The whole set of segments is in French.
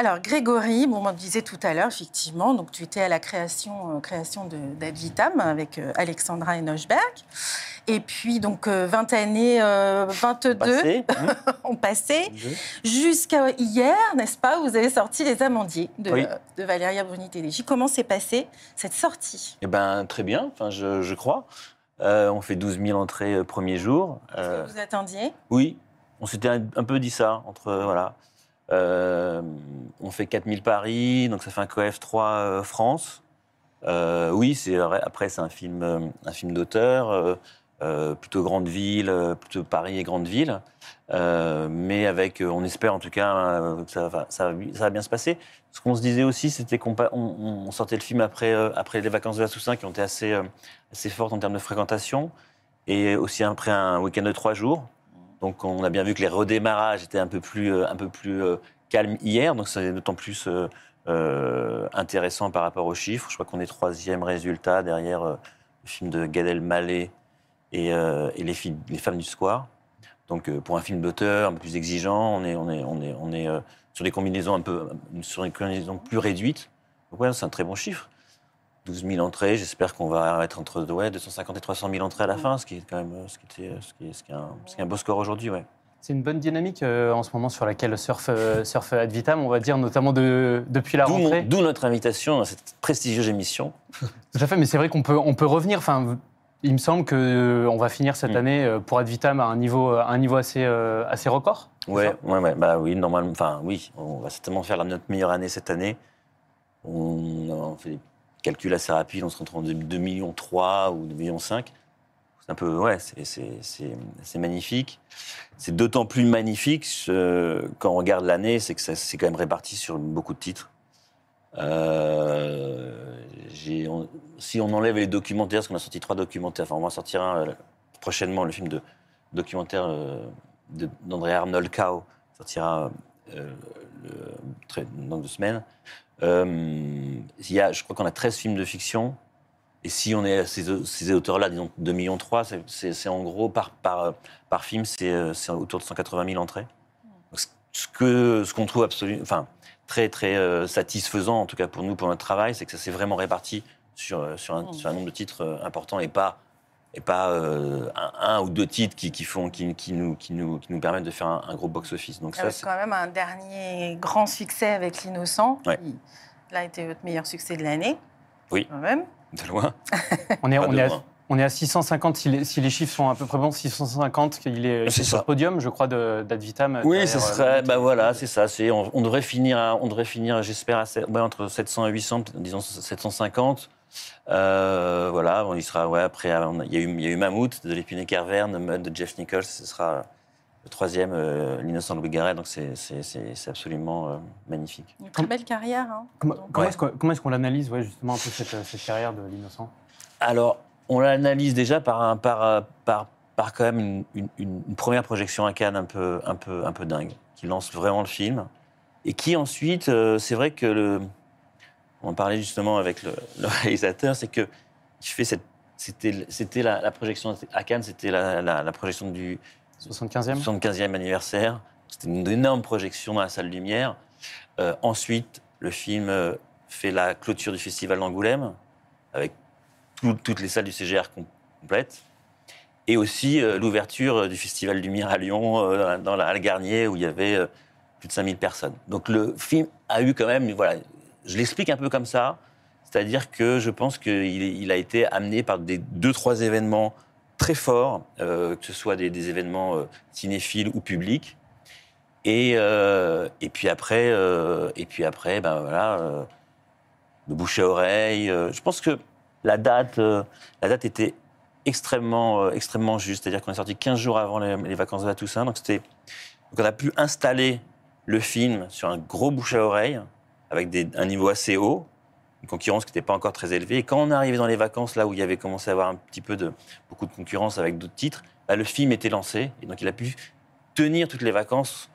Alors, Grégory, bon, on disait tout à l'heure, effectivement, donc tu étais à la création, euh, création de d'Ad Vitam avec euh, Alexandra Enochberg. Et puis, donc, euh, 20 années, euh, 22 Passé, hein ont passé. Jusqu'à hier, n'est-ce pas, vous avez sorti Les Amandiers de, Oui. de Valéria Bruni-Tedeschi. Comment s'est passée cette sortie? Eh ben, très bien, enfin, je, je crois. Euh, on fait 12 000 entrées euh, premier jour. Est-ce Euh, que vous attendiez? oui, on s'était un, un peu dit ça. Entre, voilà. Euh, on fait 4 000 Paris, donc ça fait un coef 3 euh, France. Euh, oui, c'est après, c'est un film, un film d'auteur, plutôt grande ville, plutôt Paris et grande ville. Mais avec, on espère en tout cas que ça va, bien se passer. Ce qu'on se disait aussi, c'était qu'on sortait le film après, après les vacances de la Toussaint qui ont été assez, assez fortes en termes de fréquentation, et aussi après un week-end de trois jours. Donc on a bien vu que les redémarrages étaient un peu plus, euh, euh, calmes hier, donc c'est d'autant plus euh, intéressant par rapport aux chiffres. Je crois qu'on est troisième résultat derrière le film de Gad Elmaleh et, les, femmes du square. Donc pour un film d'auteur un peu plus exigeant, on est, sur des combinaisons un peu, sur des combinaisons plus réduites. Donc c'est un très bon chiffre. 12 000 entrées, j'espère qu'on va être entre ouais, 250 et 300 000 entrées à la fin, ce qui est quand même euh, ce qui était, ce qui est, ce qui est un, ce qui est un beau score aujourd'hui. Ouais. C'est une bonne dynamique euh, en ce moment sur laquelle surfe, euh, surfe Ad Vitam, on va dire, notamment de- depuis la rentrée. d'où notre invitation à cette prestigieuse émission. Tout à fait, mais c'est vrai qu'on peut, on peut revenir. Enfin, il me semble qu'on va finir cette Mm. année euh, pour Ad Vitam à un niveau, à un niveau assez, euh, assez record. Ouais, ouais, ouais, bah oui, normalement, enfin oui, on va certainement faire notre meilleure année cette année. On, on fait des calculs assez rapides, on se retrouve en 2 millions 3 ou 2 millions 5. C'est un peu, ouais, c'est- magnifique. C'est d'autant plus magnifique quand on regarde l'année, c'est que c'est quand même réparti sur beaucoup de titres. Euh, si on enlève les documentaires, parce qu'on a sorti trois documentaires, enfin on va sortir euh, prochainement, le film de documentaire euh, d'André Arnold Cao, sortira dans deux semaines. Euh, il y a, je crois qu'on a 13 films de fiction. Et si on est à ces, ces auteurs-là, disons 2 millions 3, c'est- en gros par, par, par film, c'est euh, autour de 180 000 entrées. Donc, ce- que ce qu'on trouve absolument, enfin très très euh, satisfaisant en tout cas pour nous pour notre travail, c'est que ça s'est vraiment réparti sur euh, sur un, Mm. sur un nombre de titres euh, important et pas et pas euh, un, un ou deux titres qui, qui font qui, qui nous qui nous qui nous permettent de faire un, un gros box-office. Donc ça, Avec c'est- quand même un dernier grand succès avec L'Innocent, Ouais. qui là, a été votre meilleur succès de l'année. Oui. Quand même. de loin. On est, on de est, à, on est à 650, si les, si les chiffres sont à peu près bons, 650, il est, il est sur le podium, je crois, de- d'Ad Vitam. Oui, derrière, ce euh, serait, bah voilà, c'est ça. C'est, on, on devrait finir, à- on devrait finir, j'espère, à sept- ouais, entre 700 et 800, peut-être, disons 750. Euh, voilà, bon, il sera, ouais, après, euh, on il y a eu, il y a eu Mammouth de l'épinay Carverne, Mud de Jeff Nichols, ce sera le troisième, euh, l'innocent Louis Garret, donc c'est, c'est, c'est, c'est absolument euh, magnifique. Une très belle carrière. hein. Comment, comment Ouais. est-ce qu'on, l'analyse, ouais, justement, un peu cette, cette carrière de l'innocent? Alors, on l'analyse déjà par, un, par, par, par quand même une, une- une- une première projection à Cannes un peu, un, peu, un peu dingue, qui lance vraiment le film. Et qui ensuite, euh, c'est vrai que le. On en parlait justement avec le, le réalisateur, c'est que il fait cette. C'était, c'était la, la projection à Cannes, c'était la, la- la projection du 75e 75e anniversaire. C'était une énorme projection dans la salle Lumière. Euh, ensuite, le film euh, fait la clôture du festival d'Angoulême, avec tout- toutes les salles du CGR com- complètes. Et aussi euh, l'ouverture du festival Lumière à Lyon, euh, dans la Halle Garnier, où il y avait plus de 5000 personnes. Donc le film a eu quand même, voilà, je l'explique un peu comme ça, c'est-à-dire que je pense qu'il a été amené par des deux, trois événements très forts, euh, que ce soit des, événements euh, cinéphiles ou publics. Et, euh, puis après, et puis après, ben voilà, de bouche à oreille. je pense que la date, la date était extrêmement, extrêmement juste. C'est-à-dire qu'on est sorti 15 jours avant les, vacances de la Toussaint. Donc on a pu installer le film sur un gros bouche à oreille, avec un niveau assez haut, une concurrence qui n'était pas encore très élevée. Et quand on est arrivé dans les vacances, là où il y avait commencé à avoir un petit peu de, beaucoup de concurrence avec d'autres titres, bah, le film était lancé. Et donc, il a pu tenir toutes les vacances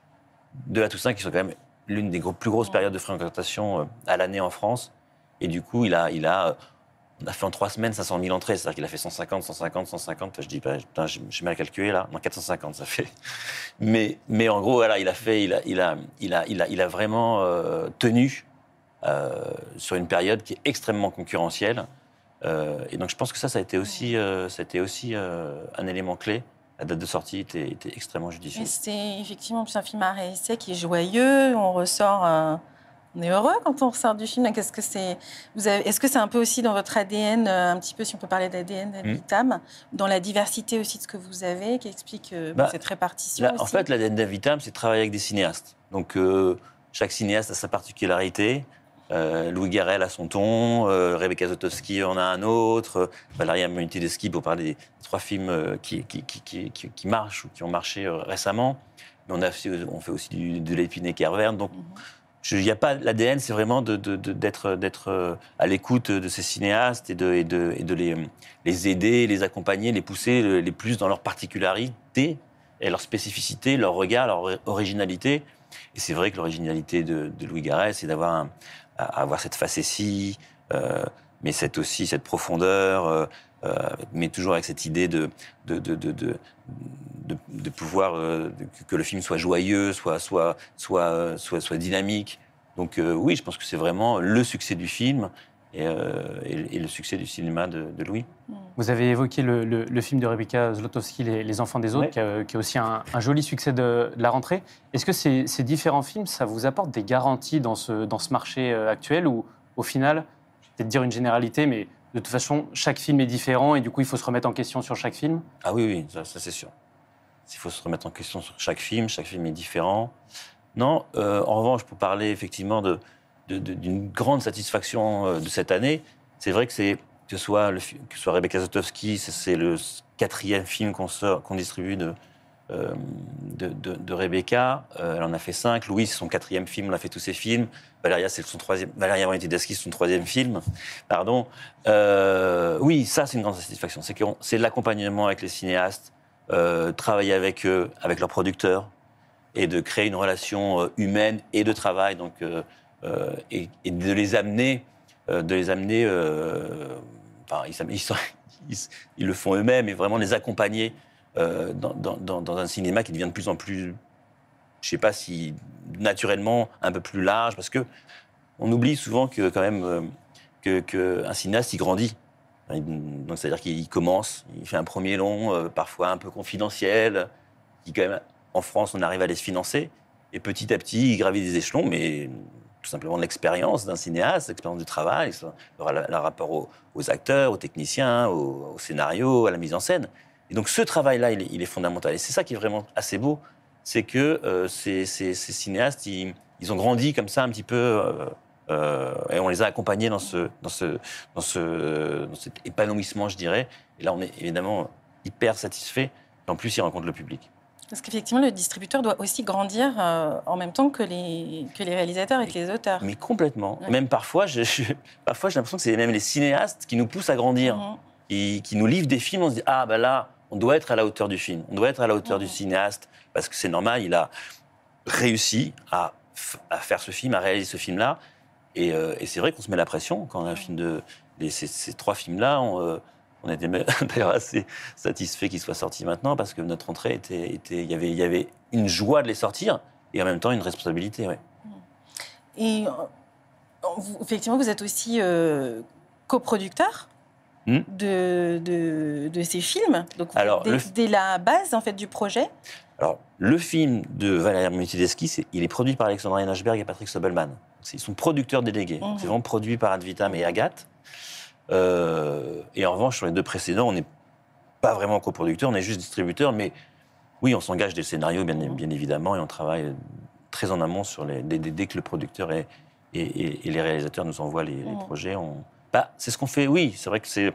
de la Toussaint, qui sont quand même l'une des plus grosses périodes de fréquentation euh, à l'année en France. Et du coup, il a, il a, euh, On a fait en trois semaines 500 000 entrées, c'est-à-dire qu'il a fait 150, 150, 150. Je dis, bah, putain, j'ai mal calculé là. Non, 450, ça fait. Mais, mais en gros, voilà, il a fait, il a, il a, il a, il a, vraiment euh, tenu euh, sur une période qui est extrêmement concurrentielle. Euh, et donc, je pense que ça, ça a été aussi, ça a été aussi un élément clé. La date de sortie était, extrêmement judicieuse. c'est effectivement un film à réessai qui est joyeux. On ressort. On est heureux quand on ressort du film. Qu'est-ce que c'est Est-ce que c'est un peu aussi dans votre ADN, euh, un petit peu, si on peut parler d'ADN, Hmm. d'Advitam, dans la diversité aussi de ce que vous avez, qui explique euh, Bah, cette répartition Là, aussi en fait, l'ADN d'Avitam, c'est de travailler avec des cinéastes. Donc, euh, chaque cinéaste a sa particularité. Euh, Louis Garrel a son ton, Rebecca Zotowski en a un autre, Valeria Monti-Deschi pour parler des trois films qui, qui, qui, qui, qui- marchent ou qui ont marché récemment. Mais on, a on fait aussi du, de l'épine Kerverne. Donc, Mhm. Il n'y a pas l'ADN, c'est vraiment d'être euh, à l'écoute de ces cinéastes et de, et de, et de les, les aider, les accompagner, les pousser le- les plus dans leur particularité et leur spécificité, leur regard, leur ori- originalité. Et c'est vrai que l'originalité de, de Louis Garrel, c'est d'avoir avoir cette facétie, euh, mais cette aussi cette profondeur, euh, euh, mais toujours avec cette idée de de, de, de, de, pouvoir euh, que- le film soit joyeux, soit soit soit soit, soit dynamique. Donc euh, oui, je pense que c'est vraiment le succès du film et, euh, et- et le succès du cinéma de, de Louis. Vous avez évoqué le, le- le film de Rebecca Zlotowski, Les, Les Enfants des autres, Ouais. qui, a, qui a aussi un, un joli succès de, de la rentrée. Est-ce que ces, ces différents films, ça vous apporte des garanties dans ce, dans ce marché actuel ou au final, je vais peut-être dire une généralité, mais de toute façon, chaque film est différent et du coup, il faut se remettre en question sur chaque film? Ah oui, oui, ça, ça, c'est sûr. Il faut se remettre en question sur chaque film, chaque film est différent. Non, euh, en revanche, pour parler effectivement d'une grande satisfaction euh, de cette année, c'est vrai que c'est que soit, soit Rebecca Zotowski, c'est- le quatrième film qu'on qu'on distribue de, euh, Rebecca. Elle en a fait cinq. Louis, c'est son quatrième film, on a fait tous ses films. Valéria, c'est son troisième. Valéria Moretti-Dasky, c'est son troisième film. Pardon. Oui, ça, c'est une grande satisfaction. C'est l'accompagnement avec les cinéastes, euh, travailler avec eux, avec leurs producteurs, et de créer une relation euh, humaine et de travail, donc, euh, et, de les amener, de les amener. enfin, ils, le font eux-mêmes, et vraiment les accompagner dans, un cinéma qui devient de plus en plus, je sais pas si naturellement un peu plus large, parce que on oublie souvent que quand même que, cinéaste il grandit. Il- Donc c'est-à-dire qu'il commence, il fait un premier long, euh, parfois un peu confidentiel, qui quand même en France on arrive à les financer, et petit à petit il gravit des échelons, mais tout simplement de l'expérience d'un cinéaste, l'expérience du travail, le, ra- le rapport aux, acteurs, aux techniciens, au, scénario, à la mise en scène. Et donc ce travail-là, il, est- fondamental. Et c'est ça qui est vraiment assez beau, c'est que euh, ces, cinéastes, ils, ont grandi comme ça un petit peu, euh, et on les a accompagnés dans, ce, dans, ce, dans, ce, dans cet épanouissement, je dirais. Et là, on est évidemment hyper satisfait. En plus, ils rencontrent le public. Parce qu'effectivement, le distributeur doit aussi grandir euh, en même temps que les, que les réalisateurs et que les auteurs. Mais complètement. Ouais. Même parfois, je- je- parfois, j'ai l'impression que c'est même les cinéastes qui nous poussent à grandir. Mhm. qui, qui nous livrent des films, on se dit ah ben là, on doit être à la hauteur du film, on doit être à la hauteur Mhm. du cinéaste parce que c'est normal, il a réussi à, à faire ce film, à réaliser ce film-là, et, euh, et c'est vrai qu'on se met la pression quand on a un film de les- ces, ces trois films-là. On, euh, on était d'ailleurs assez satisfait qu'ils soient sortis maintenant parce que notre entrée était, était il y avait il y avait une joie de les sortir et en même temps une responsabilité. Ouais. Et euh, vous- effectivement, vous êtes aussi euh, coproducteur Hmm. de, de, de ces films. Donc, Alors, dès, le dès la base en fait du projet? Alors, le film de Valérie Monti-Tedeschi, c'est- il est produit par Alexandra Heinachberg et Patrick Sobelman. Ils sont producteurs délégués. Mhm. C'est vraiment produit par Advitam et Agathe. Euh, et en revanche, sur les deux précédents, on n'est pas vraiment coproducteur, on est juste distributeur. Mais oui, on s'engage des scénarios, bien, bien évidemment, et on travaille très en amont sur les, dès, que le producteur et, et- et- et les réalisateurs nous envoient les, les Mhm. projets. On, bah, c'est ce qu'on fait, oui. C'est vrai que c'est-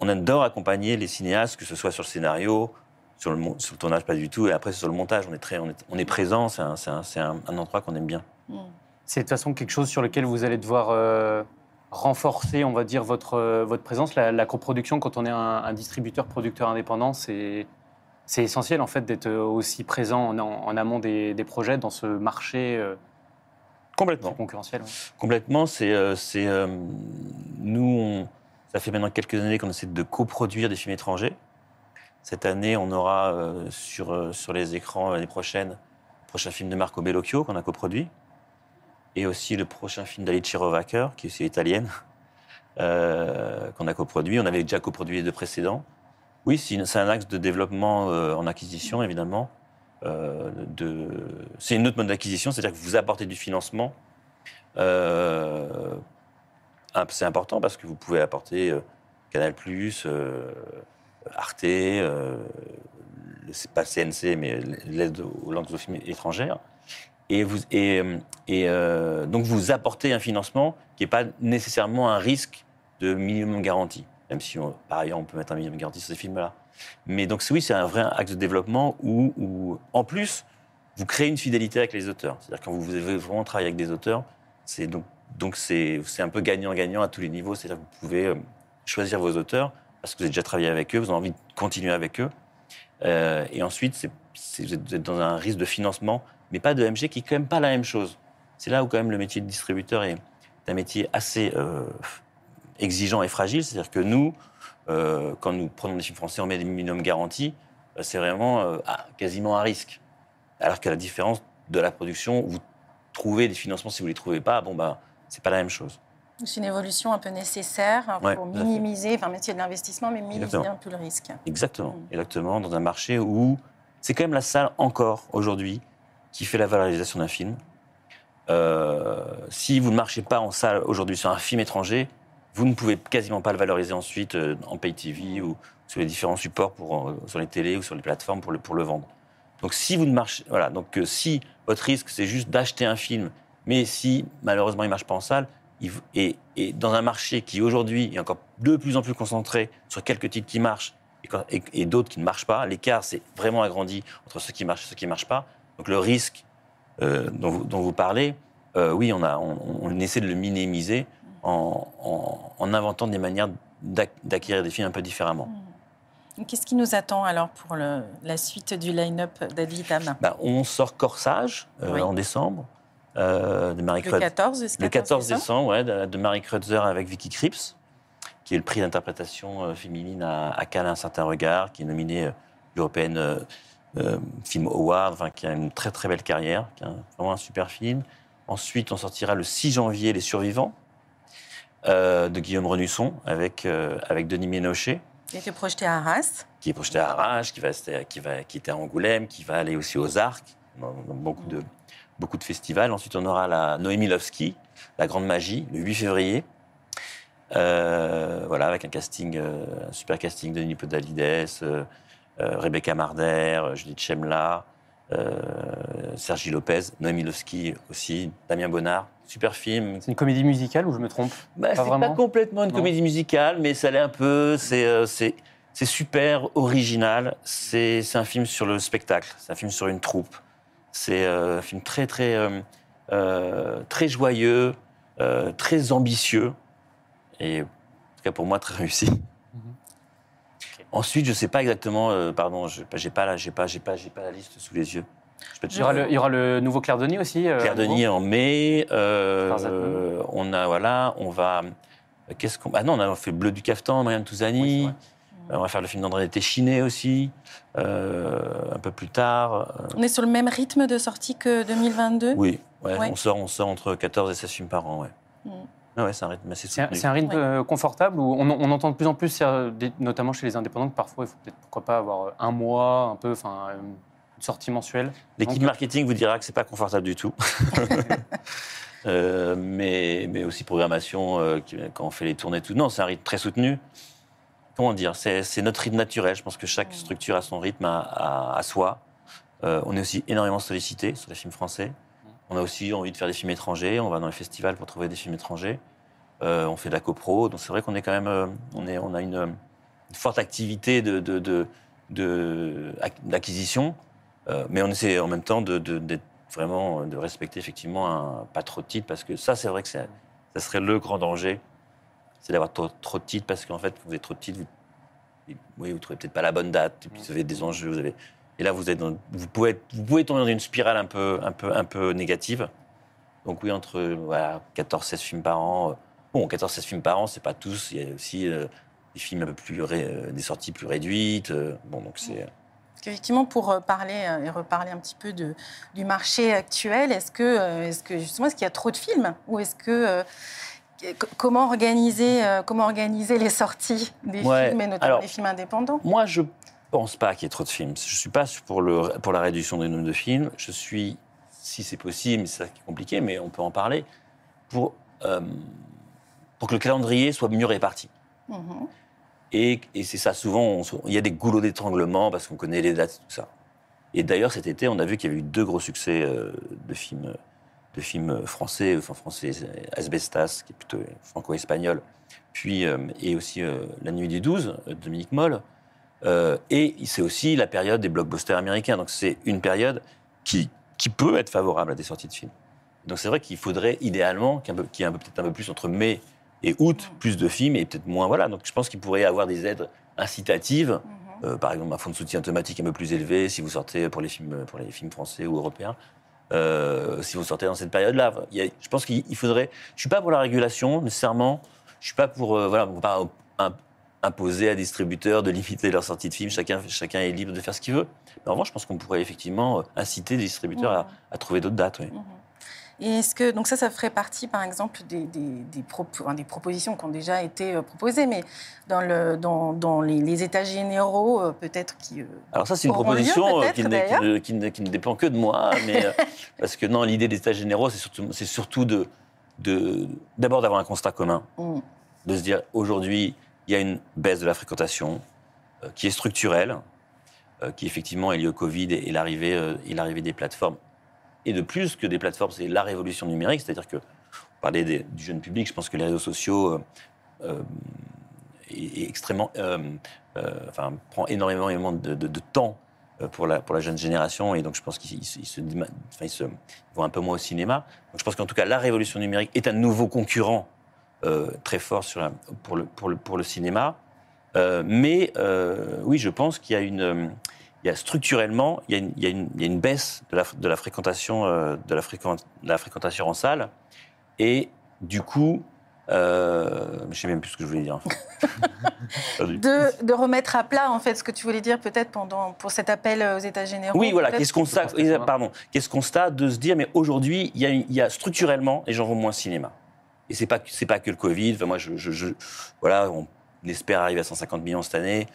On adore accompagner les cinéastes, que ce soit sur le scénario, sur le, mon- sur le tournage, pas du tout. Et après, sur le montage, on est, très, on est, on est présent. C'est un, c'est un- c'est un- un endroit qu'on aime bien. Hmm. C'est de toute façon quelque chose sur lequel vous allez devoir euh, renforcer, on va dire, votre, euh, votre présence. La, la coproduction, quand on est un, un distributeur, producteur indépendant, c'est c'est essentiel en fait d'être aussi présent en, en amont des, des projets dans ce marché euh, Complètement. concurrentiel. ouais. Complètement. C'est. euh, c'est, euh, nous, on- ça fait maintenant quelques années qu'on essaie de coproduire des films étrangers. Cette année, on aura euh, sur, euh, sur les écrans l'année prochaine le prochain film de Marco Bellocchio qu'on a coproduit, et aussi le prochain film d'Alice Rovaker, qui est aussi italienne, euh, qu'on a coproduit. On avait déjà coproduit les deux précédents. Oui, c'est un axe de développement euh, en acquisition, évidemment. Euh, de... C'est une autre mode d'acquisition, c'est-à-dire que vous apportez du financement. Euh, un- c'est important parce que vous pouvez apporter euh, Canal+, euh, Arte, euh, c'est pas CNC, mais l'aide aux langues étrangères. Et, vous, et, euh, donc vous apportez un financement qui n'est pas nécessairement un risque de minimum garantie, même si par ailleurs on peut mettre un minimum garantie sur ces films-là. Mais donc oui, c'est un vrai axe de développement où, en plus, vous créez une fidélité avec les auteurs. C'est-à-dire quand vous vraiment travaillé avec des auteurs, c'est donc c'est un peu gagnant-gagnant à tous les niveaux. C'est-à-dire que vous pouvez euh, choisir vos auteurs parce que vous avez déjà travaillé avec eux, vous avez envie de continuer avec eux. Euh, et ensuite, vous êtes- dans un risque de financement, mais pas de MG, qui est quand même pas la même chose. C'est là où quand même le métier de distributeur est un métier assez euh, exigeant et fragile. C'est-à-dire que nous, euh, quand nous prenons des films français, on met des minimums garantis, c'est vraiment quasiment un risque. Alors qu'à la différence de la production, vous trouvez des financements, si vous ne les trouvez pas, bon, bah, c'est pas la même chose. C'est une évolution un peu nécessaire hein, Ouais, pour minimiser, enfin métier de l'investissement, mais minimiser Exactement. un peu le risque. Exactement, Mm. exactement, dans un marché où c'est quand même la salle encore aujourd'hui qui fait la valorisation d'un film. Euh, si vous ne marchez pas en salle aujourd'hui sur un film étranger, vous ne pouvez quasiment pas le valoriser ensuite euh, en pay TV ou sur les différents supports pour, euh, sur les télés ou sur les plateformes pour le, pour le vendre. Donc si vous ne marchez, voilà, donc si votre risque c'est juste d'acheter un film, mais si malheureusement il ne marche pas en salle, et, et dans un marché qui aujourd'hui est encore de plus en plus concentré sur quelques titres qui marchent et, d'autres qui ne marchent pas, l'écart s'est vraiment agrandi entre ceux qui marchent et ceux qui ne marchent pas. Donc le risque euh, dont, vous, dont vous parlez, euh, oui, on, a, on, on essaie de le minimiser en, en- en inventant des manières d'ac- d'acquérir des films un peu différemment. Qu'est-ce qui nous attend alors pour le- la suite du line-up d'Advitam Bah, on sort Corsage euh, Oui. en décembre de Marie Le Kreutzer. 14, ce Le 14 décembre ouais, de, Marie Kreutzer avec Vicky Krieps, qui est le prix d'interprétation euh, féminine à, à Cannes, un certain regard, qui est nominé euh, européenne euh, euh, Film Award, enfin, qui a une très très belle carrière, qui est un- vraiment un super film. Ensuite, on sortira le 6 janvier Les Survivants euh, de Guillaume Renusson avec, euh, avec Denis Ménochet Il était projeté à Arras. qui est projeté à Arras, qui, va, qui, va, qui était à Angoulême, qui va aller aussi aux Arcs, dans, dans beaucoup, de, beaucoup de festivals. Ensuite, on aura la Noémie Lovski, La Grande Magie, le 8 février. Euh, voilà, avec un casting, euh, un super casting de Denis Podalides, euh, Rebecca Marder, Judith Chemla, Sergi Lopez, Noémie Lovski aussi, Damien Bonnard. Super film, C'est une comédie musicale ou je me trompe bah, c'est pas complètement une Non. comédie musicale, mais ça l'est un peu. C'est super original. C'est un film sur le spectacle. C'est un film sur une troupe. C'est euh, un film très très euh, euh, très joyeux, euh, très ambitieux et en tout cas pour moi très réussi. Ensuite, je sais pas exactement. euh, pardon, je j'ai pas pas j'ai pas j'ai pas la liste sous les yeux. Je peux te il y, aura le, il y aura le nouveau Claire Denis aussi euh, Claire Denis en mai. euh, euh, on a voilà, on va. Qu'est-ce qu'on Ah non, on a fait Bleu du Caftan, Marianne Oui, Touzani. Euh, on va faire le film d'André Téchiné aussi, euh, un peu plus tard. Euh, On est sur le même rythme de sortie que 2022 oui, ouais, Ouais. On, sort, on sort entre 14 et 16 films par an. Ouais, Mm. Ah ouais c'est un rythme assez soutenu. c'est un rythme Ouais. euh, confortable où on, on entend de plus en plus, euh, notamment chez les indépendants, que parfois il faut peut-être pourquoi pas avoir euh, un mois, un peu, enfin euh, une sortie mensuelle. L'équipe Donc- marketing vous dira que c'est pas confortable du tout. Euh, mais, mais aussi programmation, euh, qui- quand on fait les tournées, tout. Non, c'est un rythme très soutenu. Comment dire C'est notre rythme naturel. Je pense que chaque structure a son rythme à, à- à soi. Euh, on est aussi énormément sollicité sur les films français. On a aussi envie de faire des films étrangers. On va dans les festivals pour trouver des films étrangers. Euh, on fait de la copro. Donc c'est vrai qu'on est quand même, euh, on, est, on a une, une forte activité de, de, de- de- d'acquisition. Mais on essaie en même temps d'être vraiment de respecter effectivement un, pas trop de titres parce que ça c'est vrai que ça serait le grand danger, c'est d'avoir trop, trop de titres parce qu'en fait vous avez trop de titres, vous, oui trouvez peut-être pas la bonne date, et puis vous avez des enjeux, vous avez et là vous êtes vous pouvez vous pouvez tomber dans une spirale un peu un peu un peu négative. Donc oui entre voilà, 14 16 films par an, euh, Bon, 14-16 films par an, c'est pas tous. Il y a aussi euh, des films un peu plus. euh, des sorties plus réduites. bon, donc c'est. Parce qu'effectivement, pour parler et reparler un petit peu du marché actuel, est-ce que, est-ce que justement, est-ce qu'il y a trop de films ou est-ce que- comment organiser, euh, comment organiser les sorties des Ouais, films et notamment alors- les films indépendants? Moi, je pense pas qu'il y ait trop de films. Je suis pas pour, le, pour la réduction du nombre de films. Je suis, si c'est possible, c'est ça qui est compliqué, mais on peut en parler, pour, euh, pour que le calendrier soit mieux réparti. Mhm. Et, et c'est ça, souvent, il y a des goulots d'étranglement parce qu'on connaît les dates et tout ça. Et d'ailleurs, cet été, on a vu qu'il y avait eu deux gros succès euh, de films, de films français, enfin français, c'est Asbestas, qui est plutôt franco-espagnol, puis, euh, et aussi euh, La Nuit des 12, de Dominique Moll. Euh, et c'est aussi la période des blockbusters américains. Donc c'est une période qui, qui peut être favorable à des sorties de films. Donc c'est vrai qu'il faudrait idéalement qu'il y ait un peu- qu'il y ait un peu- peut-être un peu plus entre mai et août, plus de films et peut-être moins. Voilà. Donc je pense qu'il pourrait y avoir des aides incitatives, Mhm. euh, par exemple un fonds de soutien automatique un peu plus élevé si vous sortez pour les films, pour les films français ou européens. Euh, si vous sortez dans cette période-là, je pense qu'il il faudrait. Je suis pas pour la régulation nécessairement. Je suis pas pour euh, voilà, pas im- imposer à distributeurs de limiter leur sortie de films. Chacun, chacun est libre de faire ce qu'il veut. Mais en revanche, je pense qu'on pourrait effectivement euh, inciter des distributeurs à, à trouver d'autres dates. oui. Mhm. Et est-ce que donc ça, ça ferait partie, par exemple, des, des, propositions qui ont déjà été euh, proposées, mais dans, le, dans, dans les, les états généraux, euh, peut-être qui. euh, Alors ça, c'est une lieu, proposition qui, ne, qui ne- qui dépend que de moi, mais parce que non, l'idée des états généraux, c'est surtout, c'est surtout de, de, d'abord d'avoir un constat commun, mm, de se dire aujourd'hui, il y a une baisse de la fréquentation qui est structurelle, qui effectivement est liée au Covid et, et l'arrivée, et l'arrivée des plateformes. Et de plus que des plateformes, c'est la révolution numérique, c'est-à-dire que, on parlait du jeune public, je pense que les réseaux sociaux euh, euh, est, extrêmement, euh, euh, enfin, prend énormément, énormément de, temps pour la, pour la jeune génération, et donc je pense qu'ils enfin, vont un peu moins au cinéma. Donc je pense qu'en tout cas, la révolution numérique est un nouveau concurrent très fort sur pour, le, pour, le, pour le cinéma. Mais oui, je pense qu'il y a une, il y a structurellement, il y a une, il y a une, il y a une baisse de la, de la fréquentation, euh, de la, fréquent- de la fréquentation en salle, et du coup, euh, je sais même plus ce que je voulais dire. de, de remettre à plat, en fait, ce que tu voulais dire peut-être pendant pour cet appel aux états généraux. Oui, voilà, qu'est-ce qu'on constat, pense que ça va. pardon, qu'est-ce constat de se dire, mais aujourd'hui, il y, a une- il y a structurellement, les gens vont moins au cinéma. Et c'est pas, que- c'est pas que le Covid. Enfin, moi, je, je- je- voilà, on espère arriver à 150 millions cette année.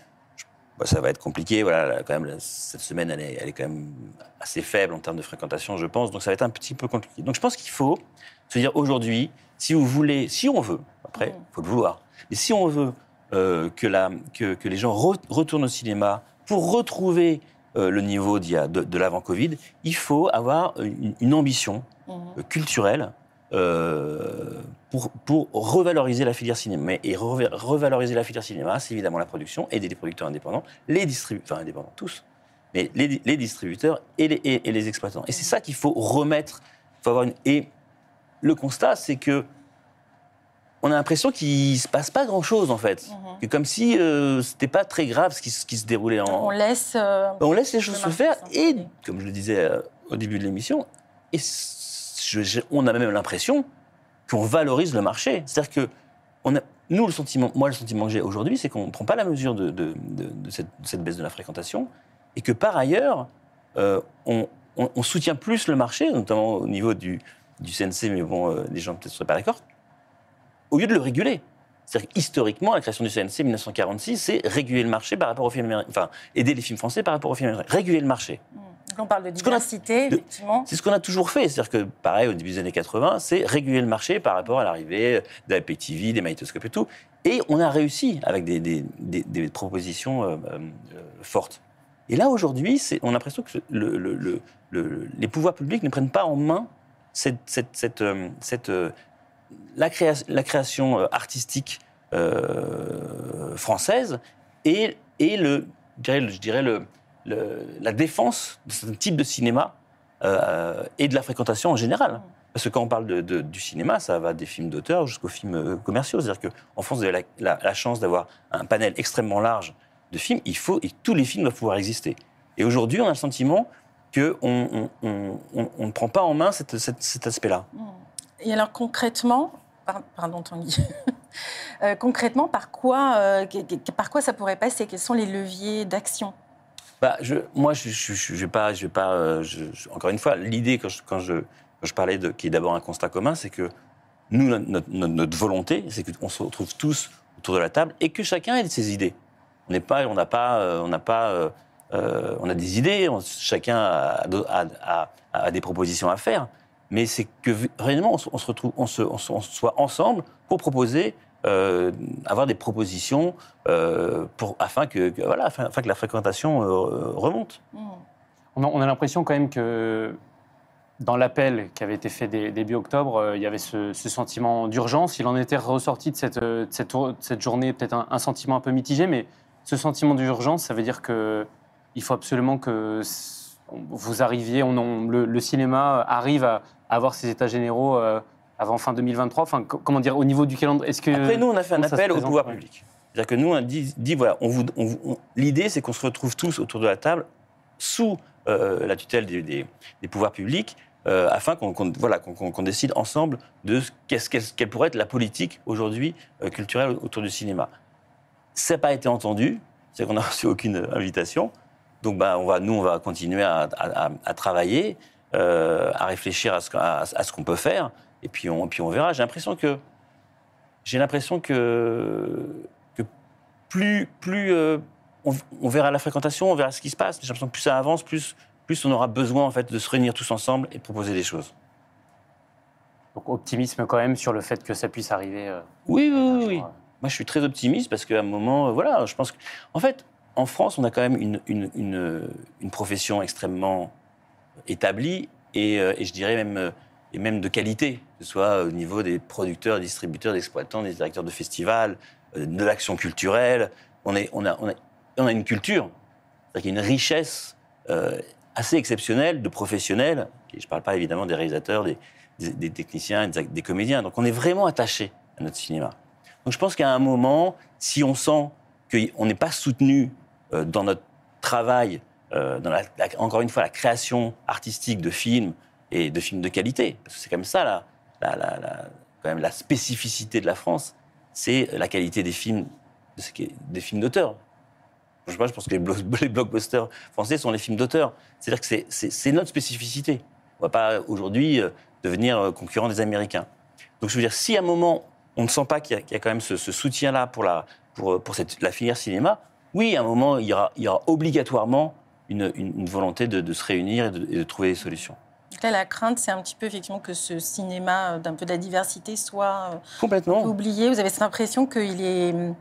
Bah, ça va être compliqué. Voilà, là, quand même, cette semaine, elle est, elle est quand même assez faible en termes de fréquentation, je pense. Donc, ça va être un petit peu compliqué. Donc, je pense qu'il faut se dire aujourd'hui, si vous voulez, si on veut, après, il Mhm. faut le vouloir, mais si on veut euh, que, la, que, que les gens re- retournent au cinéma pour retrouver euh, le niveau de, de l'avant-Covid, il faut avoir une, une ambition Mhm. euh, culturelle euh, pour, pour revaloriser la filière cinéma. Mais- Et re- revaloriser la filière cinéma, c'est évidemment la production, aider les producteurs indépendants, les distributeurs, enfin indépendants tous, mais les, les distributeurs et les, et- et les exploitants. Et c'est ça qu'il faut remettre. Faut avoir une, et le constat, c'est que on a l'impression qu'il se passe pas grand-chose en fait. Mhm. Que comme si euh, c'était pas très grave ce qui, se- ce qui se déroulait en, On laisse. euh, on laisse les choses se faire et, comme je le disais euh, au début de l'émission, et on a même l'impression qu'on valorise le marché. C'est-à-dire que nous, le sentiment, moi, le sentiment que j'ai aujourd'hui, c'est qu'on ne prend pas la mesure de, cette, baisse de la fréquentation et que par ailleurs, euh, on, soutient plus le marché, notamment au niveau du, CNC, mais bon, euh, les gens peut-être ne seraient pas d'accord, au lieu de le réguler. C'est-à-dire qu'historiquement, la création du CNC 1946, c'est réguler le marché par rapport aux films américains, enfin, aider les films français par rapport aux films américains. Réguler le marché. mhm. On parle de Ce qu'on a- diversité, effectivement. C'est ce qu'on a toujours fait. C'est-à-dire que, pareil, au début des années 80, c'est réguler le marché par rapport à l'arrivée de la PTV, des magnétoscopes et tout. Et on a réussi avec des, des- des- des propositions euh, euh, fortes. Et là, aujourd'hui, on a l'impression que le- le- le- le- les pouvoirs publics ne prennent pas en main cette, cette- cette, euh, cette, la, créa- la création artistique euh, française et, et le, je dirais, le- je dirais le, le- la défense de ce type de cinéma euh, et de la fréquentation en général. Parce que quand on parle de- de- du cinéma, ça va des films d'auteur jusqu'aux films euh, commerciaux. C'est-à-dire qu'en France, vous avez la, la- la chance d'avoir un panel extrêmement large de films. Il faut, et tous les films doivent pouvoir exister. Et aujourd'hui, on a le sentiment qu'on on, on- on- on ne prend pas en main cette- cette- cet aspect-là. Et alors concrètement, pardon Tanguy. Euh, concrètement, par quoi, par quoi ça pourrait passer? Quels sont les leviers d'action? Bah, moi, je ne vais pas. Euh, encore une fois, l'idée, quand je, parlais de. qui est d'abord un constat commun, c'est que nous, notre, volonté, c'est qu'on se retrouve tous autour de la table et que chacun ait ses idées. On n'est pas. On n'a pas. On n'a pas. on a des idées, chacun a, des propositions à faire, mais c'est que réellement on, se retrouve, on, se, on, soit ensemble pour proposer euh, avoir des propositions euh, pour, afin, que, voilà, afin, que la fréquentation euh, remonte. Mmh. On a, l'impression quand même que dans l'appel qui avait été fait début octobre, il y avait ce, sentiment d'urgence. Il en était ressorti de cette, journée peut-être un, sentiment un peu mitigé, mais ce sentiment d'urgence, ça veut dire qu'il faut absolument que vous arriviez, le, le, cinéma arrive à avoir ses états généraux avant fin 2023 Enfin, comment dire, au niveau du calendrier est-ce que Après, nous, on a fait un appel au pouvoir public. C'est-à-dire que nous, on dit, dit voilà, on vous, l'idée, c'est qu'on se retrouve tous autour de la table sous euh, la tutelle des, des, pouvoirs publics, euh, afin qu'on voilà, qu'on décide ensemble de qu'est-ce quelle pourrait être la politique aujourd'hui euh, culturelle autour du cinéma. Ça n'a pas été entendu, c'est qu'on n'a reçu aucune invitation. Donc, bah, on va, nous, on va continuer à, à, travailler, à réfléchir à ce, à ce qu'on peut faire et puis on, puis on verra. J'ai l'impression que j'ai l'impression que, que plus, plus euh, on, verra la fréquentation, on verra ce qui se passe. J'ai l'impression que plus ça avance, plus, plus on aura besoin en fait de se réunir tous ensemble et de proposer des choses. Donc optimisme quand même sur le fait que ça puisse arriver. Euh, oui, oui, oui. Moi, je suis très optimiste parce qu'à un moment, euh, voilà, je pense que, en fait, en France, on a quand même une, une, une, une profession extrêmement établie et, et je dirais même et même de qualité, que ce soit au niveau des producteurs, distributeurs, des exploitants, des directeurs de festivals, euh, de l'action culturelle. On, a, une culture, c'est-à-dire qu'il y a une richesse euh, assez exceptionnelle de professionnels. je ne parle pas évidemment des réalisateurs, des, des, techniciens, des, comédiens. Donc on est vraiment attaché à notre cinéma. Donc je pense qu'à un moment, si on sent qu'on n'est pas soutenu euh, dans notre travail, encore une fois la création artistique de films, et de films de qualité. Parce que c'est comme ça, la, la, quand même, la spécificité de la France, c'est la qualité des films, des films d'auteur. Je, pense que les, blockbusters français sont les films d'auteur. C'est-à-dire que c'est notre spécificité. On ne va pas aujourd'hui euh, devenir euh, concurrent des Américains. Donc je veux dire, si à un moment, on ne sent pas qu'il y, a quand même ce, soutien-là pour, la, pour, cette, la filière cinéma, oui, à un moment, il y aura, obligatoirement une, volonté de, se réunir et de trouver des solutions là, la crainte, c'est un petit peu effectivement que ce cinéma euh, d'un peu de la diversité soit euh, complètement oublié. Vous avez cette impression qu'il est hum,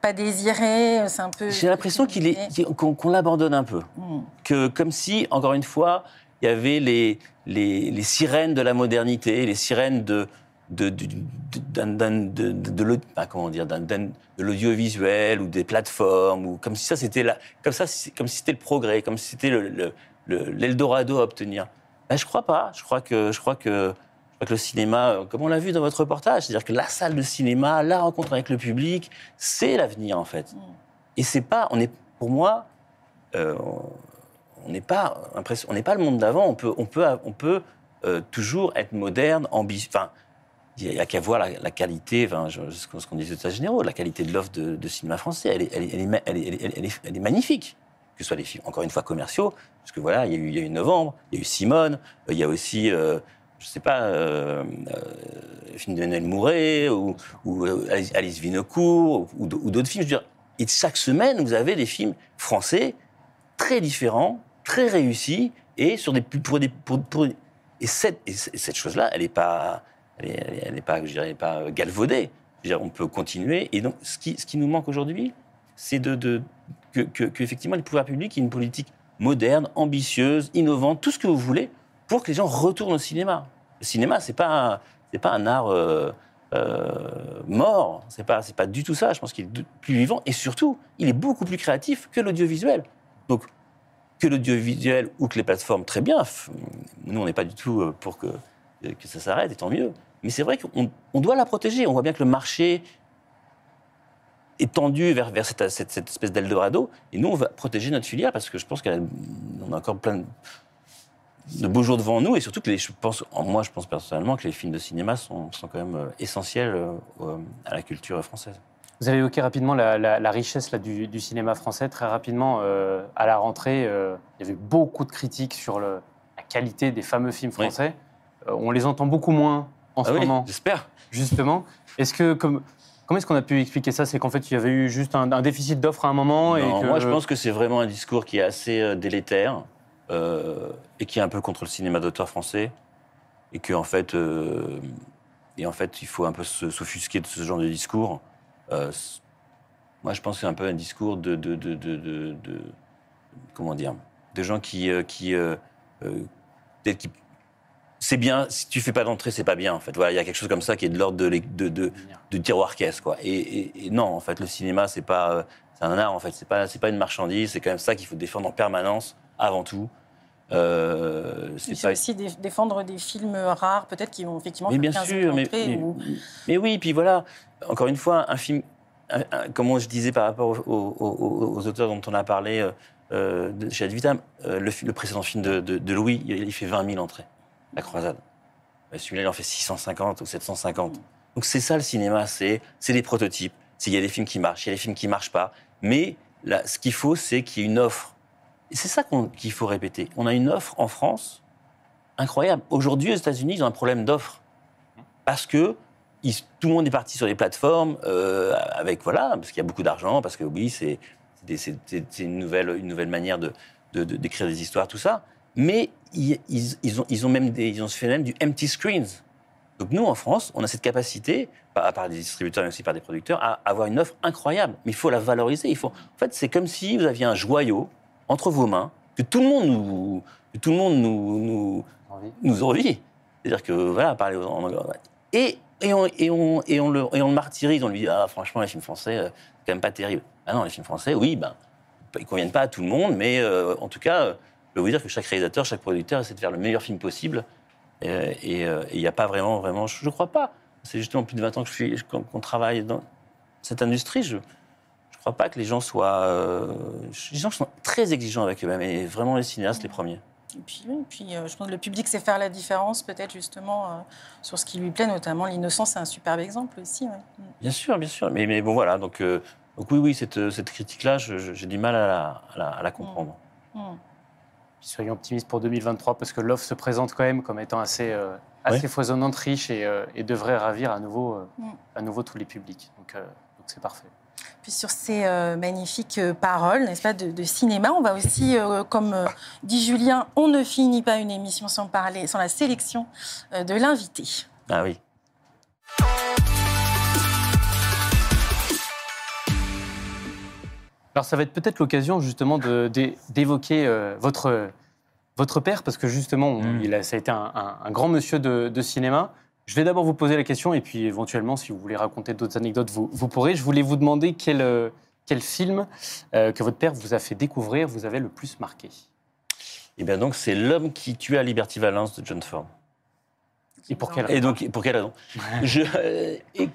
pas désiré, c'est un peu. J'ai l'impression qu'il est qu'on l'abandonne un peu, hmm. que comme si encore une fois il y avait les, les, les sirènes de la modernité, les sirènes de de, de, de, de l'audiovisuel ou des plateformes ou comme si ça c'était comme ça comme si c'était le progrès comme si c'était l'Eldorado le, à obtenir ben, je crois pas. Je crois que, je crois que, que le cinéma, euh, comme on l'a vu dans votre reportage, c'est-à-dire que la salle de cinéma, la rencontre avec le public, c'est l'avenir en fait. Mm. Et c'est pas, on est, pour moi, euh, on n'est pas, on n'est pas le monde d'avant. On peut, on peut, on peut euh, toujours être moderne, ambitieux. Enfin, il n'y a qu'à voir la, qualité, enfin, ce qu'on dit aux États généraux, la qualité de l'offre de, cinéma français, elle est, elle, est, elle, est, elle est magnifique que ce soit les films, encore une fois, commerciaux, parce que voilà, il y a eu, y a eu Novembre, il y a eu Simone, euh, il y a aussi, euh, je sais pas, euh, euh, film de Mouret, ou, ou Alice Vinocourt, ou, d'autres films. Je veux dire, et chaque semaine, vous avez des films français très différents, très réussis, et sur des pour des et cette, et cette chose-là, elle n'est pas, elle est, pas, je dirais, pas galvaudée. Je veux dire, on peut continuer. Et donc, ce qui, ce qui nous manque aujourd'hui, c'est de, que, que, effectivement les pouvoirs publics aient une politique moderne, ambitieuse, innovante, tout ce que vous voulez, pour que les gens retournent au cinéma. Le cinéma, c'est pas pas un art euh, euh, mort, c'est pas pas du tout ça. Je pense qu'il est plus vivant et surtout, il est beaucoup plus créatif que l'audiovisuel. Donc que l'audiovisuel ou que les plateformes, très bien. Nous, on n'est pas du tout euh, pour que que ça s'arrête, et tant mieux. Mais c'est vrai qu'on on doit la protéger. On voit bien que le marché étendue vers, vers cette, cette, cette espèce d'Eldorado. Et nous, on va protéger notre filière parce que je pense qu'on a encore plein de... de beaux jours devant nous et surtout que les, je pense, moi je pense personnellement que les films de cinéma sont, sont quand même euh, essentiels euh, euh, à la culture française. Vous avez évoqué rapidement la, la- la richesse là, du, du cinéma français. Très rapidement, euh, à la rentrée, euh, il y avait beaucoup de critiques sur le- la qualité des fameux films Oui. français. Euh, on les entend beaucoup moins en ce Ah oui, moment, j'espère. justement. Est-ce que, comme, comment est-ce qu'on a pu expliquer ça? C'est qu'en fait, il y avait eu juste un, un déficit d'offres à un moment et Non, que... Moi je pense que c'est vraiment un discours qui est assez euh, délétère euh, et qui est un peu contre le cinéma d'auteur français et que en fait, euh, et en fait il faut un peu s'offusquer de ce genre de discours. Euh, moi je pense que c'est un peu un discours de, de, de, de, de- de- comment dire? De gens qui qui peut-être qui c'est bien si tu fais pas d'entrée c'est pas bien en fait. Voilà il y a quelque chose comme ça qui est de l'ordre de, de, de, de tiroir caisse quoi. Et, et- et non, en fait, le cinéma c'est pas euh, c'est un art en fait, c'est pas c'est pas une marchandise, c'est quand même ça qu'il faut défendre en permanence avant tout. Euh, c'est pas aussi dé- défendre des films rares, peut-être qui vont effectivement mais bien faire 15 sûr, mais, entrées mais, ou- mais oui, puis voilà, encore une fois, un film, un- un- comme je disais par rapport aux, aux- aux- aux auteurs dont on a parlé euh, euh, de- chez Ad Vitam, euh, le, précédent film de, de- de Louis, il, il fait 20 000 entrées, La Croisade. Euh, Celui-là, il en fait 650 ou 750. Donc c'est ça le cinéma, c'est des prototypes. Il y a des films qui marchent, il y a des films qui marchent pas. Mais ce qu'il faut, c'est qu'il y ait une offre. C'est ça qu'il faut répéter. On a une offre en France incroyable. Aujourd'hui, aux États-Unis, ils ont un problème d'offre. Parce que tout le monde est parti sur les plateformes, euh, avec, voilà, parce qu'il y a beaucoup d'argent, parce que oui, c'est une nouvelle, une nouvelle manière de- de- de- d'écrire des histoires, tout ça. Mais ils, ont, ils ont même des, ils ont fait même du empty screens. Donc nous, en France, on a cette capacité, par, par des distributeurs mais aussi par des producteurs, à avoir une offre incroyable. Mais il faut la valoriser. Il faut... En fait, c'est comme si vous aviez un joyau entre vos mains, que tout le monde nous, que tout le monde nous, nous, Envie. nous envie. C'est-à-dire que, voilà, parler aux et, et, on, et, on, et, on le, et on le martyrise, on lui dit, ah, franchement, les films français, euh, c'est quand même pas terrible. Ah non, les films français, oui, ben, ils conviennent pas à tout le monde, mais euh, en tout cas, euh, je peux vous dire que chaque réalisateur, chaque producteur essaie de faire le meilleur film possible. Euh, et euh, et il n'y a pas vraiment, vraiment, je ne crois pas. C'est justement plus de 20 ans que je suis, qu'on travaille dans cette industrie. Je ne crois pas que les gens soient. euh, les gens sont très exigeants avec eux-mêmes, et vraiment les cinéastes, les premiers. Et puis, oui, puis euh, je pense que le public sait faire la différence, peut-être justement euh, sur ce qui lui plaît, notamment l'innocence, c'est un superbe exemple aussi. ouais. Mm. Bien sûr, bien sûr. Mais, mais bon, voilà. Donc, donc oui, oui, cette, cette critique-là, j'ai du mal à la, à la- à la comprendre. Mm. Puis soyons optimistes pour 2023 parce que l'offre se présente quand même comme étant assez, euh, assez Ouais. foisonnante, riche et, euh, et devrait ravir à nouveau, euh, Mm. à nouveau tous les publics. Donc euh, c'est parfait. Puis sur ces euh, magnifiques euh, paroles, n'est-ce pas, de, de cinéma, on va aussi, euh, comme euh, dit Julien, on ne finit pas une émission sans parler, sans la sélection euh, de l'invité. Ah oui. Alors ça va être peut-être l'occasion justement d'évoquer euh, votre, votre père parce que justement on- Mm. il a, ça a été un, un- un grand monsieur de, de cinéma. Je vais d'abord vous poser la question et puis éventuellement si vous voulez raconter d'autres anecdotes vous, vous pourrez. Je voulais vous demander quel, euh, quel film euh, que votre père vous a fait découvrir vous avez le plus marqué. Et bien donc, c'est l'homme qui tua Liberty Valance de John Ford. Et pour quelle Et donc, pour quelle raison? Je, euh, et-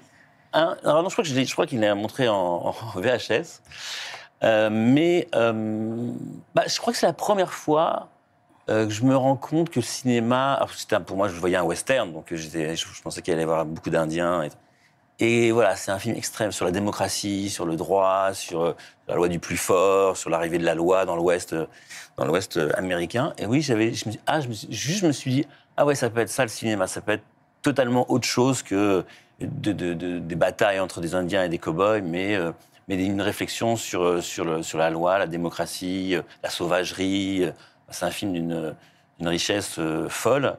un- alors non, je crois que je, l'ai- je crois qu'il l'a montré en, en VHS. Euh, mais euh, bah, je crois que c'est la première fois euh, que je me rends compte que le cinéma. un- pour moi, je voyais un western, donc je, pensais qu'il allait y avoir beaucoup d'Indiens. Et, voilà, c'est un film extrême sur la démocratie, sur le droit, sur la loi du plus fort, sur l'arrivée de la loi dans l'Ouest, dans américain. Et oui, j'avais, je me, ah, suis, juste je me suis dit, ah ouais, ça peut être ça le cinéma, ça peut être totalement autre chose que de, de- de- des batailles entre des Indiens et des cow-boys, mais, euh, mais une réflexion sur, euh, sur, le, sur la loi, la démocratie, euh, la sauvagerie. euh. C'est un film d'une richesse folle.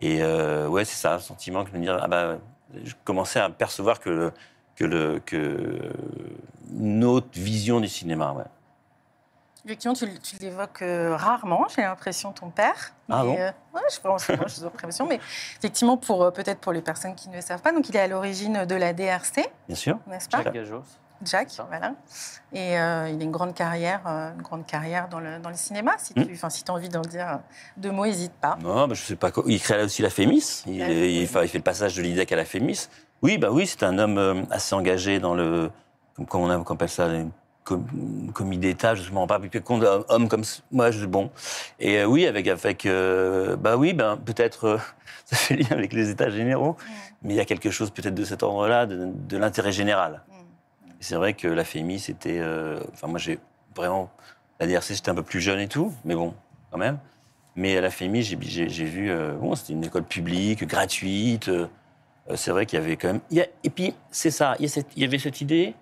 Et euh, ouais, c'est ça, un sentiment que je me dis, ah bah, je commençais à percevoir que, que, le, que une autre vision du cinéma. Ouais. Effectivement, tu, tu l'évoques euh, rarement, j'ai l'impression, ton père. Ah bon? euh, ouais, je pense, suis l'impression. Mais effectivement, pour, euh, peut-être pour les personnes qui ne le savent pas, donc il est à l'origine de la DRC, Bien sûr. n'est-ce pas? Jacques Gajos. Jack, voilà. Et euh, il a une grande carrière, euh, une grande carrière dans le, dans le cinéma. Si tu Hmm. enfin, si as envie d'en dire deux mots, n'hésite pas. Non, bah, je sais pas. quoi. Il crée aussi la Fémis. Il, Ah, il oui. fait, il fait le passage de l'IDEC à la Fémis. Oui, bah oui, c'est un homme assez engagé dans le. Comme, comme on, appelle ça, les com- commis d'État, je ne m'en pas compte, homme- comme moi, je bon. Et euh, oui, avec, avec euh, bah oui, ben, peut-être, euh, ça fait lien avec les États généraux, mais il y a quelque chose peut-être de cet ordre-là, de, de l'intérêt général. C'est vrai que la FEMI, c'était. euh, Enfin, moi, j'ai vraiment. La DRC, j'étais un peu plus jeune et tout, mais bon, quand même. Mais à la FEMI, j'ai vu. bon, c'était une école publique, gratuite. c'est vrai qu'il y avait quand même. il y a- et puis, c'est ça, y, il y avait cette idée,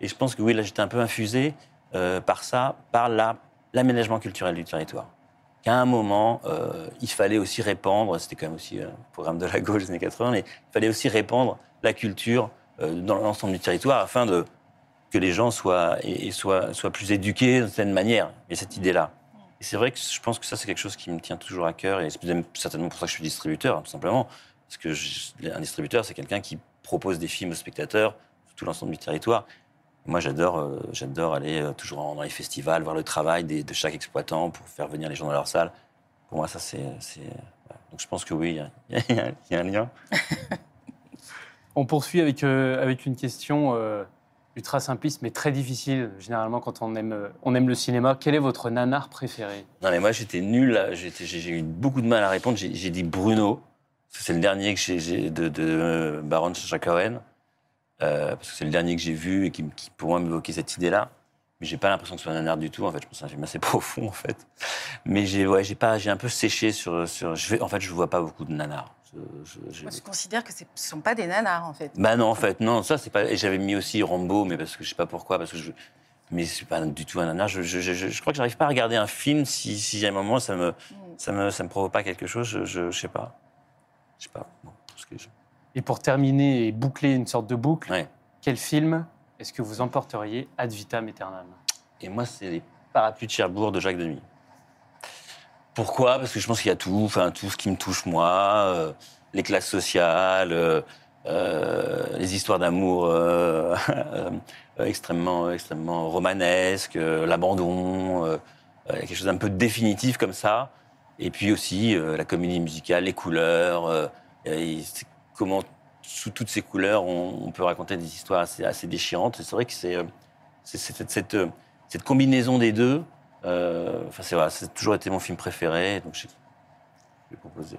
et je pense que oui, là, j'étais un peu infusé euh, par ça, par la- l'aménagement culturel du territoire. Qu'à un moment, euh, il fallait aussi répandre, c'était quand même aussi un programme de la gauche des années 80, mais il fallait aussi répandre la culture euh, dans l'ensemble du territoire afin de, que les gens soient, et, et soient, soient plus éduqués d'une certaine manière. A cette idée-là. Et c'est vrai que je pense que ça, c'est quelque chose qui me tient toujours à cœur, et c'est certainement pour ça que je suis distributeur, hein, tout simplement. Parce que je- un distributeur, c'est quelqu'un qui propose des films aux spectateurs sur tout l'ensemble du territoire. Moi, j'adore, euh, j'adore aller euh, toujours dans les festivals, voir le travail des- de chaque exploitant pour faire venir les gens dans leur salle. Pour moi, ça, c'est. Donc, je pense que oui, il y a- y, y un lien. On poursuit avec, euh, avec une question ultra simpliste, mais très difficile, généralement, quand on aime, on aime le cinéma. Quel est votre nanar préféré Non, mais moi, j'étais nul. J'ai eu beaucoup de mal à répondre. J'ai dit Bruno. parce que C'est le dernier que j'ai- de, de euh, Baron Sacha Cohen. Euh, parce que c'est le dernier que j'ai vu et qui, qui pour moi, m'évoquait cette idée-là. Mais j'ai pas l'impression que ce soit un nanar du tout. En fait, je pense que c'est un film assez profond, en fait. Mais j'ai ouais, j'ai pas, j'ai un peu séché sur. sur je vais, en fait, je vois pas beaucoup de nanars. Je- je- je- Moi, je considère que ce ne sont pas des nanars, en fait. bah non, en fait, non, ça c'est pas. J'avais mis aussi Rambo, mais parce que je sais pas pourquoi, parce que je. Mais c'est pas du tout un nanar. Je, crois que j'arrive pas à regarder un film si, si à un moment ça me, Mm. ça me, ça me provoque pas quelque chose. Je, je sais pas. Je sais pas. Bon, parce que je- Et pour terminer et boucler une sorte de boucle, Ouais. quel film est-ce que vous emporteriez ad vitam aeternam? Et moi, c'est les parapluies de Cherbourg de Jacques Demy. Pourquoi? Parce que je pense qu'il y a tout, enfin tout ce qui me touche moi, euh, les classes sociales, euh, euh, les histoires d'amour extrêmement, extrêmement romanesques, l'abandon, quelque chose d'un peu définitif comme ça. Et puis aussi la comédie musicale, les couleurs, comment sous toutes ces couleurs on, on peut raconter des histoires assez, assez déchirantes. C'est vrai que c'est euh, cette, cette, euh, cette combinaison des deux. euh, Enfin, c'est voilà, c'est toujours été mon film préféré, donc je je vais proposer.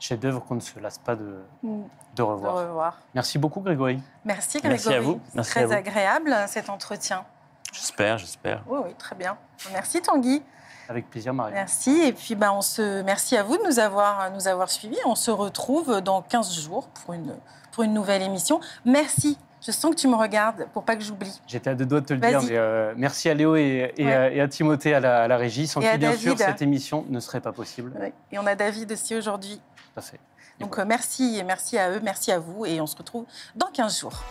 Chef-d'œuvre qu'on ne se lasse pas de, Mm. de revoir. revoir. Merci beaucoup, Grégory. Merci, Grégory. Merci à vous. Merci très à vous. agréable, cet entretien. J'espère, j'espère. Oui, oui, très bien. Merci, Tanguy. Avec plaisir, Marie. Merci. Et puis, ben, on se... merci à vous de nous avoir, nous avoir suivis. On se retrouve dans 15 jours pour une, pour une nouvelle émission. Merci. Je sens que tu me regardes pour pas que j'oublie. J'étais à deux doigts de te le dire, mais euh, merci à Léo et, et Ouais. à, et à Timothée à la, à la régie, sans Et qui, bien David. sûr, cette émission ne serait pas possible. Et on a David aussi aujourd'hui. Tout à fait. Donc, euh, merci et merci à eux, merci à vous. Et on se retrouve dans 15 jours.